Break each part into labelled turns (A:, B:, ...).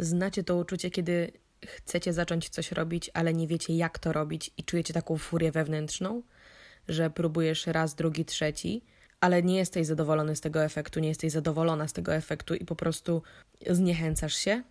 A: Znacie to uczucie, kiedy chcecie zacząć coś robić, ale nie wiecie jak to robić i czujecie taką furię wewnętrzną, że próbujesz raz, drugi, trzeci, ale nie jesteś zadowolony z tego efektu, nie jesteś zadowolona z tego efektu i po prostu zniechęcasz się,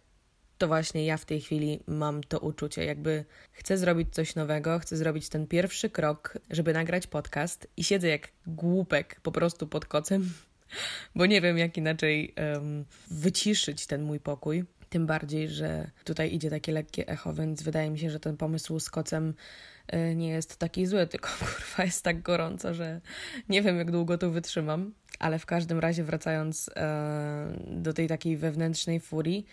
A: to właśnie ja w tej chwili mam to uczucie, jakby chcę zrobić coś nowego, chcę zrobić ten pierwszy krok, żeby nagrać podcast i siedzę jak głupek po prostu pod kocem, bo nie wiem jak inaczej um, wyciszyć ten mój pokój. Tym bardziej, że tutaj idzie takie lekkie echo, więc wydaje mi się, że ten pomysł z kocem y, nie jest taki zły, tylko kurwa jest tak gorąco, że nie wiem jak długo tu wytrzymam. Ale w każdym razie wracając e, do tej takiej wewnętrznej furii,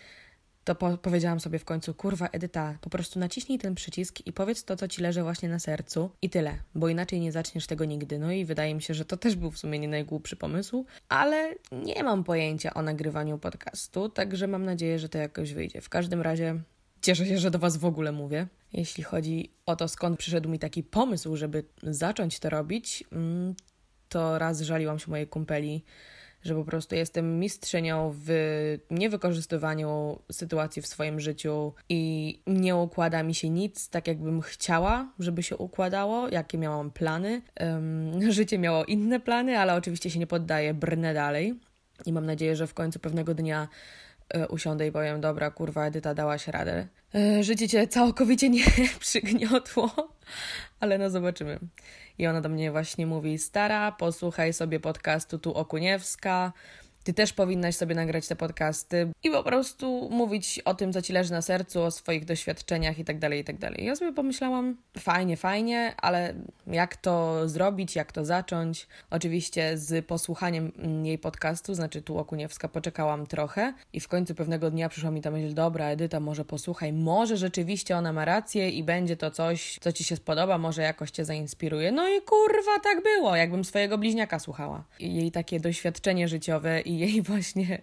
A: to po powiedziałam sobie w końcu, kurwa Edyta, po prostu naciśnij ten przycisk i powiedz to, co ci leży właśnie na sercu i tyle, bo inaczej nie zaczniesz tego nigdy. No i wydaje mi się, że to też był w sumie nie najgłupszy pomysł, ale nie mam pojęcia o nagrywaniu podcastu, także mam nadzieję, że to jakoś wyjdzie. W każdym razie cieszę się, że do Was w ogóle mówię. Jeśli chodzi o to, skąd przyszedł mi taki pomysł, żeby zacząć to robić, mm, to raz żaliłam się mojej kumpeli, że po prostu jestem mistrzynią w niewykorzystywaniu sytuacji w swoim życiu i nie układa mi się nic tak, jakbym chciała, żeby się układało, jakie miałam plany. Um, życie miało inne plany, ale oczywiście się nie poddaję, brnę dalej. I mam nadzieję, że w końcu pewnego dnia usiądę i powiem, dobra, kurwa, Edyta, dałaś radę. E, życie cię całkowicie nie przygniotło, ale no zobaczymy. I ona do mnie właśnie mówi: Stara, posłuchaj sobie podcastu tu Okuniewska. Ty też powinnaś sobie nagrać te podcasty i po prostu mówić o tym, co ci leży na sercu, o swoich doświadczeniach itd., tak itd. Tak ja sobie pomyślałam, fajnie, fajnie, ale jak to zrobić, jak to zacząć? Oczywiście z posłuchaniem jej podcastu, znaczy tu Okuniewska, poczekałam trochę i w końcu pewnego dnia przyszła mi ta myśl, dobra, Edyta, może posłuchaj, może rzeczywiście ona ma rację i będzie to coś, co ci się spodoba, może jakoś cię zainspiruje. No i kurwa, tak było, jakbym swojego bliźniaka słuchała. Jej takie doświadczenie życiowe i jej właśnie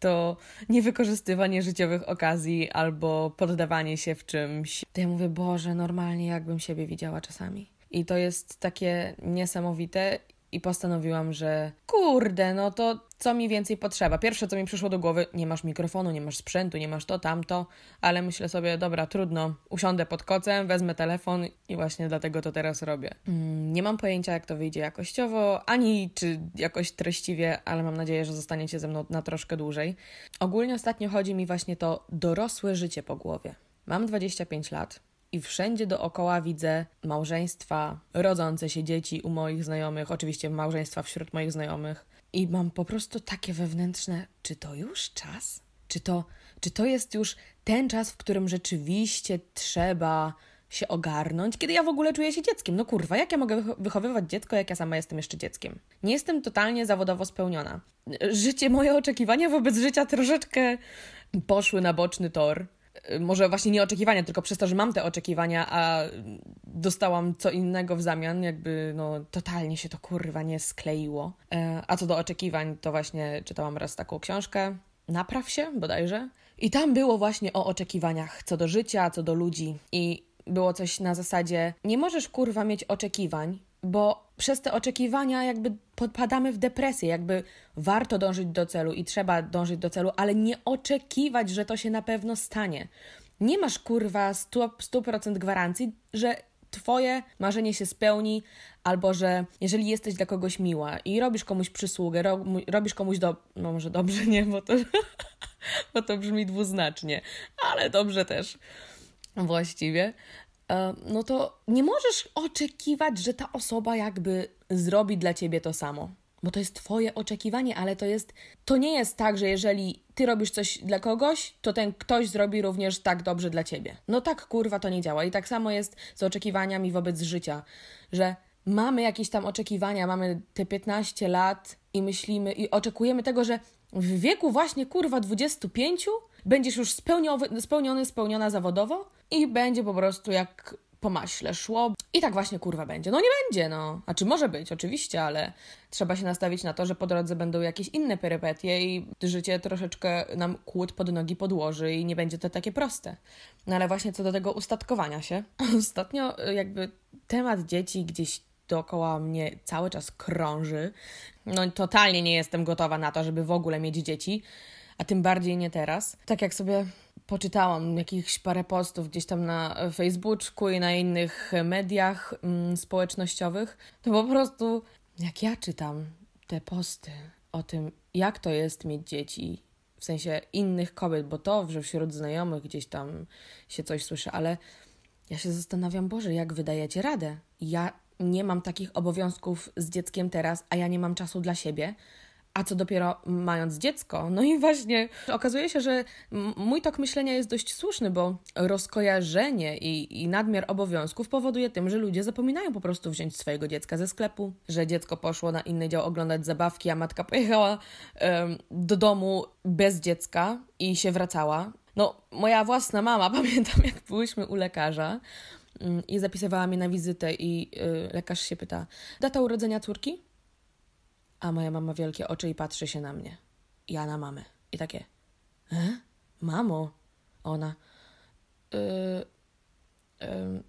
A: to niewykorzystywanie życiowych okazji albo poddawanie się w czymś. To ja mówię, Boże, normalnie jakbym siebie widziała czasami. I to jest takie niesamowite i postanowiłam, że kurde, no to co mi więcej potrzeba. Pierwsze, co mi przyszło do głowy, nie masz mikrofonu, nie masz sprzętu, nie masz to, tamto, ale myślę sobie, dobra, trudno, usiądę pod kocem, wezmę telefon i właśnie dlatego to teraz robię. Mm, nie mam pojęcia, jak to wyjdzie jakościowo, ani czy jakoś treściwie, ale mam nadzieję, że zostaniecie ze mną na troszkę dłużej. Ogólnie ostatnio chodzi mi właśnie to dorosłe życie po głowie. Mam 25 lat, i wszędzie dookoła widzę małżeństwa, rodzące się dzieci u moich znajomych, oczywiście małżeństwa wśród moich znajomych. I mam po prostu takie wewnętrzne, czy to już czas? Czy to, czy to jest już ten czas, w którym rzeczywiście trzeba się ogarnąć, kiedy ja w ogóle czuję się dzieckiem. No kurwa, jak ja mogę wychowywać dziecko, jak ja sama jestem jeszcze dzieckiem? Nie jestem totalnie zawodowo spełniona. Życie, moje oczekiwania wobec życia troszeczkę poszły na boczny tor. Y, może właśnie nie oczekiwania, tylko przez to, że mam te oczekiwania, a dostałam co innego w zamian, jakby no totalnie się to kurwa nie skleiło. E, a co do oczekiwań, to właśnie czytałam raz taką książkę, Napraw się bodajże. I tam było właśnie o oczekiwaniach co do życia, co do ludzi. I było coś na zasadzie: Nie możesz kurwa mieć oczekiwań, bo przez te oczekiwania jakby podpadamy w depresję, jakby warto dążyć do celu i trzeba dążyć do celu, ale nie oczekiwać, że to się na pewno stanie. Nie masz kurwa 100%, 100% gwarancji, że Twoje marzenie się spełni, albo że jeżeli jesteś dla kogoś miła i robisz komuś przysługę, ro, robisz komuś do. No może dobrze nie, bo to, bo to brzmi dwuznacznie, ale dobrze też właściwie. E, no to nie możesz oczekiwać, że ta osoba jakby zrobi dla ciebie to samo. Bo to jest twoje oczekiwanie, ale to jest to nie jest tak, że jeżeli ty robisz coś dla kogoś, to ten ktoś zrobi również tak dobrze dla ciebie. No tak kurwa to nie działa. I tak samo jest z oczekiwaniami wobec życia, że mamy jakieś tam oczekiwania, mamy te 15 lat i myślimy i oczekujemy tego, że w wieku właśnie kurwa 25 będziesz już spełniony, spełniona zawodowo i będzie po prostu jak po maśle szło. I tak właśnie kurwa będzie. No nie będzie, no. A czy może być, oczywiście, ale trzeba się nastawić na to, że po drodze będą jakieś inne perypetie i życie troszeczkę nam kłód pod nogi podłoży i nie będzie to takie proste. No ale właśnie co do tego ustatkowania się. Ostatnio jakby temat dzieci gdzieś dookoła mnie cały czas krąży. No totalnie nie jestem gotowa na to, żeby w ogóle mieć dzieci a tym bardziej nie teraz. Tak jak sobie poczytałam jakichś parę postów gdzieś tam na Facebooku i na innych mediach mm, społecznościowych, to po prostu jak ja czytam te posty o tym, jak to jest mieć dzieci, w sensie innych kobiet, bo to, że wśród znajomych gdzieś tam się coś słyszy, ale ja się zastanawiam, Boże, jak wydajecie radę? Ja nie mam takich obowiązków z dzieckiem teraz, a ja nie mam czasu dla siebie, a co dopiero mając dziecko? No i właśnie okazuje się, że mój tok myślenia jest dość słuszny, bo rozkojarzenie i, i nadmiar obowiązków powoduje tym, że ludzie zapominają po prostu wziąć swojego dziecka ze sklepu, że dziecko poszło na inny dział oglądać zabawki, a matka pojechała um, do domu bez dziecka i się wracała. No, moja własna mama, pamiętam jak byłyśmy u lekarza um, i zapisywała mnie na wizytę i y, lekarz się pyta, data urodzenia córki? A moja mama wielkie oczy i patrzy się na mnie. Ja na mamę. I takie, e? Mamo? Ona, yy,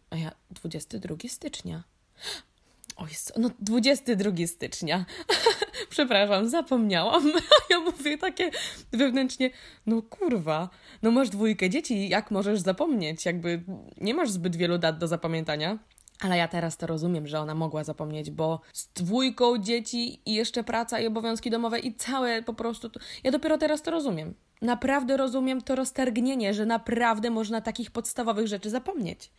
A: a ja 22 stycznia. O jest, no 22 stycznia. Przepraszam, zapomniałam. ja mówię takie wewnętrznie, no kurwa, no masz dwójkę dzieci, jak możesz zapomnieć? Jakby nie masz zbyt wielu dat do zapamiętania. Ale ja teraz to rozumiem, że ona mogła zapomnieć, bo z dwójką dzieci i jeszcze praca i obowiązki domowe i całe po prostu. To... Ja dopiero teraz to rozumiem. Naprawdę rozumiem to roztargnienie, że naprawdę można takich podstawowych rzeczy zapomnieć.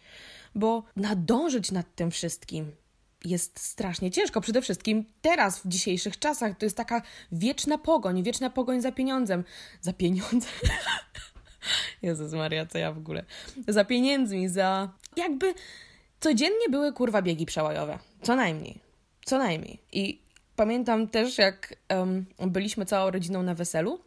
A: Bo nadążyć nad tym wszystkim jest strasznie ciężko. Przede wszystkim teraz, w dzisiejszych czasach, to jest taka wieczna pogoń, wieczna pogoń za pieniądzem. Za pieniądze. Jezus Maria, co ja w ogóle. Za pieniędzmi, za jakby codziennie były kurwa biegi przełajowe. Co najmniej. Co najmniej. I pamiętam też, jak um, byliśmy całą rodziną na weselu.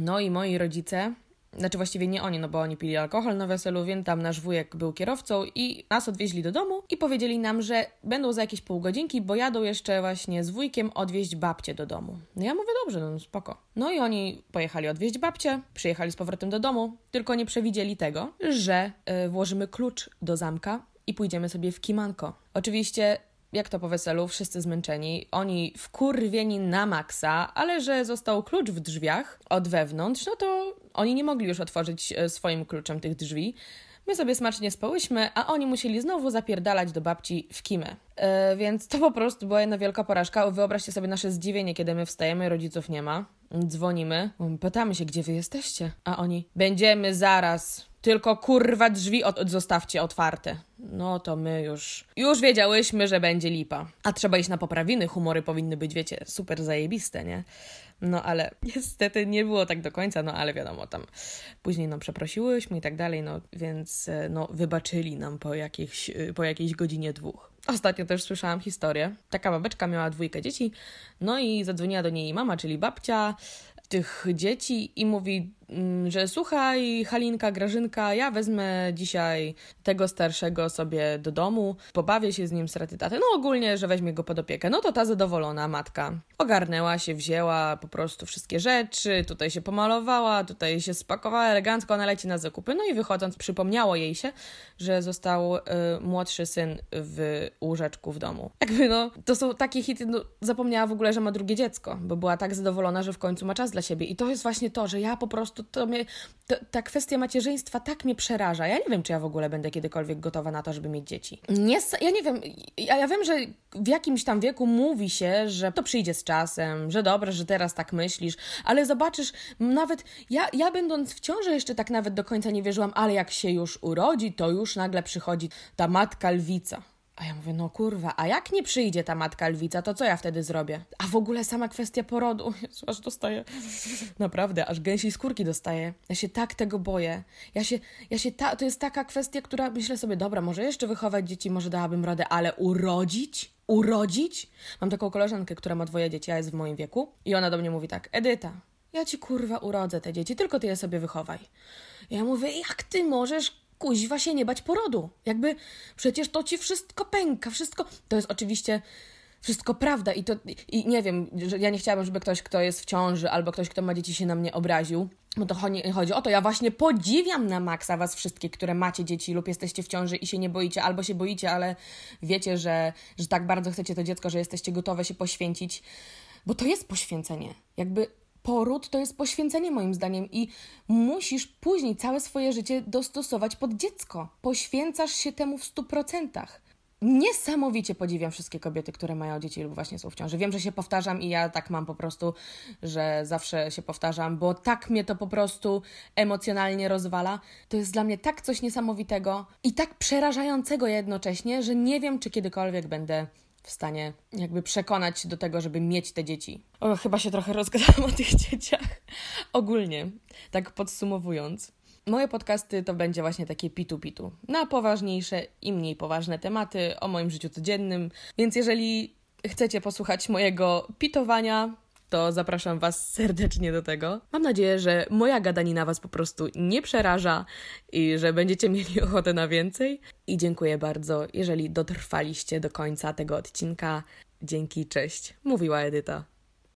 A: No i moi rodzice, znaczy właściwie nie oni, no bo oni pili alkohol na weselu, więc tam nasz wujek był kierowcą i nas odwieźli do domu i powiedzieli nam, że będą za jakieś pół godzinki, bo jadą jeszcze właśnie z wujkiem odwieźć babcię do domu. No ja mówię, dobrze, no spoko. No i oni pojechali odwieźć babcię, przyjechali z powrotem do domu, tylko nie przewidzieli tego, że y, włożymy klucz do zamka i pójdziemy sobie w kimanko. Oczywiście jak to po weselu, wszyscy zmęczeni, oni wkurwieni na maksa, ale że został klucz w drzwiach od wewnątrz, no to oni nie mogli już otworzyć e, swoim kluczem tych drzwi. My sobie smacznie spałyśmy, a oni musieli znowu zapierdalać do babci w kimę. Yy, więc to po prostu była jedna wielka porażka. Wyobraźcie sobie nasze zdziwienie, kiedy my wstajemy, rodziców nie ma. Dzwonimy, pytamy się, gdzie wy jesteście. A oni, będziemy zaraz. Tylko kurwa drzwi od, zostawcie otwarte. No to my już, już wiedziałyśmy, że będzie lipa. A trzeba iść na poprawiny, humory powinny być, wiecie, super zajebiste, nie? No ale niestety nie było tak do końca, no ale wiadomo, tam później no przeprosiłyśmy i tak dalej, no więc e, no wybaczyli nam po, jakichś, e, po jakiejś godzinie, dwóch. Ostatnio też słyszałam historię. Taka babeczka miała dwójkę dzieci, no i zadzwoniła do niej mama, czyli babcia tych dzieci i mówi że słuchaj, Halinka, Grażynka, ja wezmę dzisiaj tego starszego sobie do domu, pobawię się z nim z taty. No ogólnie, że weźmie go pod opiekę. No to ta zadowolona matka ogarnęła się, wzięła po prostu wszystkie rzeczy, tutaj się pomalowała, tutaj się spakowała elegancko, ona leci na zakupy. No i wychodząc przypomniało jej się, że został y, młodszy syn w łóżeczku w domu. Jakby no, to są takie hity, no, zapomniała w ogóle, że ma drugie dziecko, bo była tak zadowolona, że w końcu ma czas dla siebie. I to jest właśnie to, że ja po prostu prostu to mnie, to, ta kwestia macierzyństwa tak mnie przeraża. Ja nie wiem, czy ja w ogóle będę kiedykolwiek gotowa na to, żeby mieć dzieci. Nie, ja nie wiem, ja, ja wiem, że w jakimś tam wieku mówi się, że to przyjdzie z czasem, że dobrze, że teraz tak myślisz, ale zobaczysz, nawet ja, ja będąc w ciąży jeszcze tak nawet do końca nie wierzyłam, ale jak się już urodzi, to już nagle przychodzi ta matka lwica. A ja mówię, no kurwa, a jak nie przyjdzie ta matka lwica, to co ja wtedy zrobię? A w ogóle sama kwestia porodu, Jezu, aż dostaję, naprawdę, aż gęsiej skórki dostaję. Ja się tak tego boję. Ja się, ja się ta, to jest taka kwestia, która myślę sobie, dobra, może jeszcze wychować dzieci, może dałabym radę, ale urodzić? Urodzić? Mam taką koleżankę, która ma dwoje dzieci, a jest w moim wieku i ona do mnie mówi tak, Edyta, ja ci kurwa urodzę te dzieci, tylko ty je sobie wychowaj. Ja mówię, jak ty możesz kuźwa się nie bać porodu. Jakby przecież to ci wszystko pęka, wszystko. To jest oczywiście wszystko prawda i to i nie wiem, że ja nie chciałabym, żeby ktoś, kto jest w ciąży albo ktoś, kto ma dzieci się na mnie obraził. Bo to chodzi, chodzi o to, ja właśnie podziwiam na maksa was wszystkich, które macie dzieci lub jesteście w ciąży i się nie boicie, albo się boicie, ale wiecie, że, że tak bardzo chcecie to dziecko, że jesteście gotowe się poświęcić, bo to jest poświęcenie. Jakby poród to jest poświęcenie moim zdaniem i musisz później całe swoje życie dostosować pod dziecko. Poświęcasz się temu w stu procentach. Niesamowicie podziwiam wszystkie kobiety, które mają dzieci lub właśnie są w ciąży. Wiem, że się powtarzam i ja tak mam po prostu, że zawsze się powtarzam, bo tak mnie to po prostu emocjonalnie rozwala. To jest dla mnie tak coś niesamowitego i tak przerażającego jednocześnie, że nie wiem, czy kiedykolwiek będę w stanie jakby przekonać się do tego, żeby mieć te dzieci. O, chyba się trochę rozgadałam o tych dzieciach. Ogólnie, tak podsumowując. Moje podcasty to będzie właśnie takie pitu-pitu. Na poważniejsze i mniej poważne tematy o moim życiu codziennym. Więc jeżeli chcecie posłuchać mojego pitowania, to zapraszam Was serdecznie do tego. Mam nadzieję, że moja gadanina Was po prostu nie przeraża i że będziecie mieli ochotę na więcej. I dziękuję bardzo, jeżeli dotrwaliście do końca tego odcinka. Dzięki, cześć. Mówiła Edyta.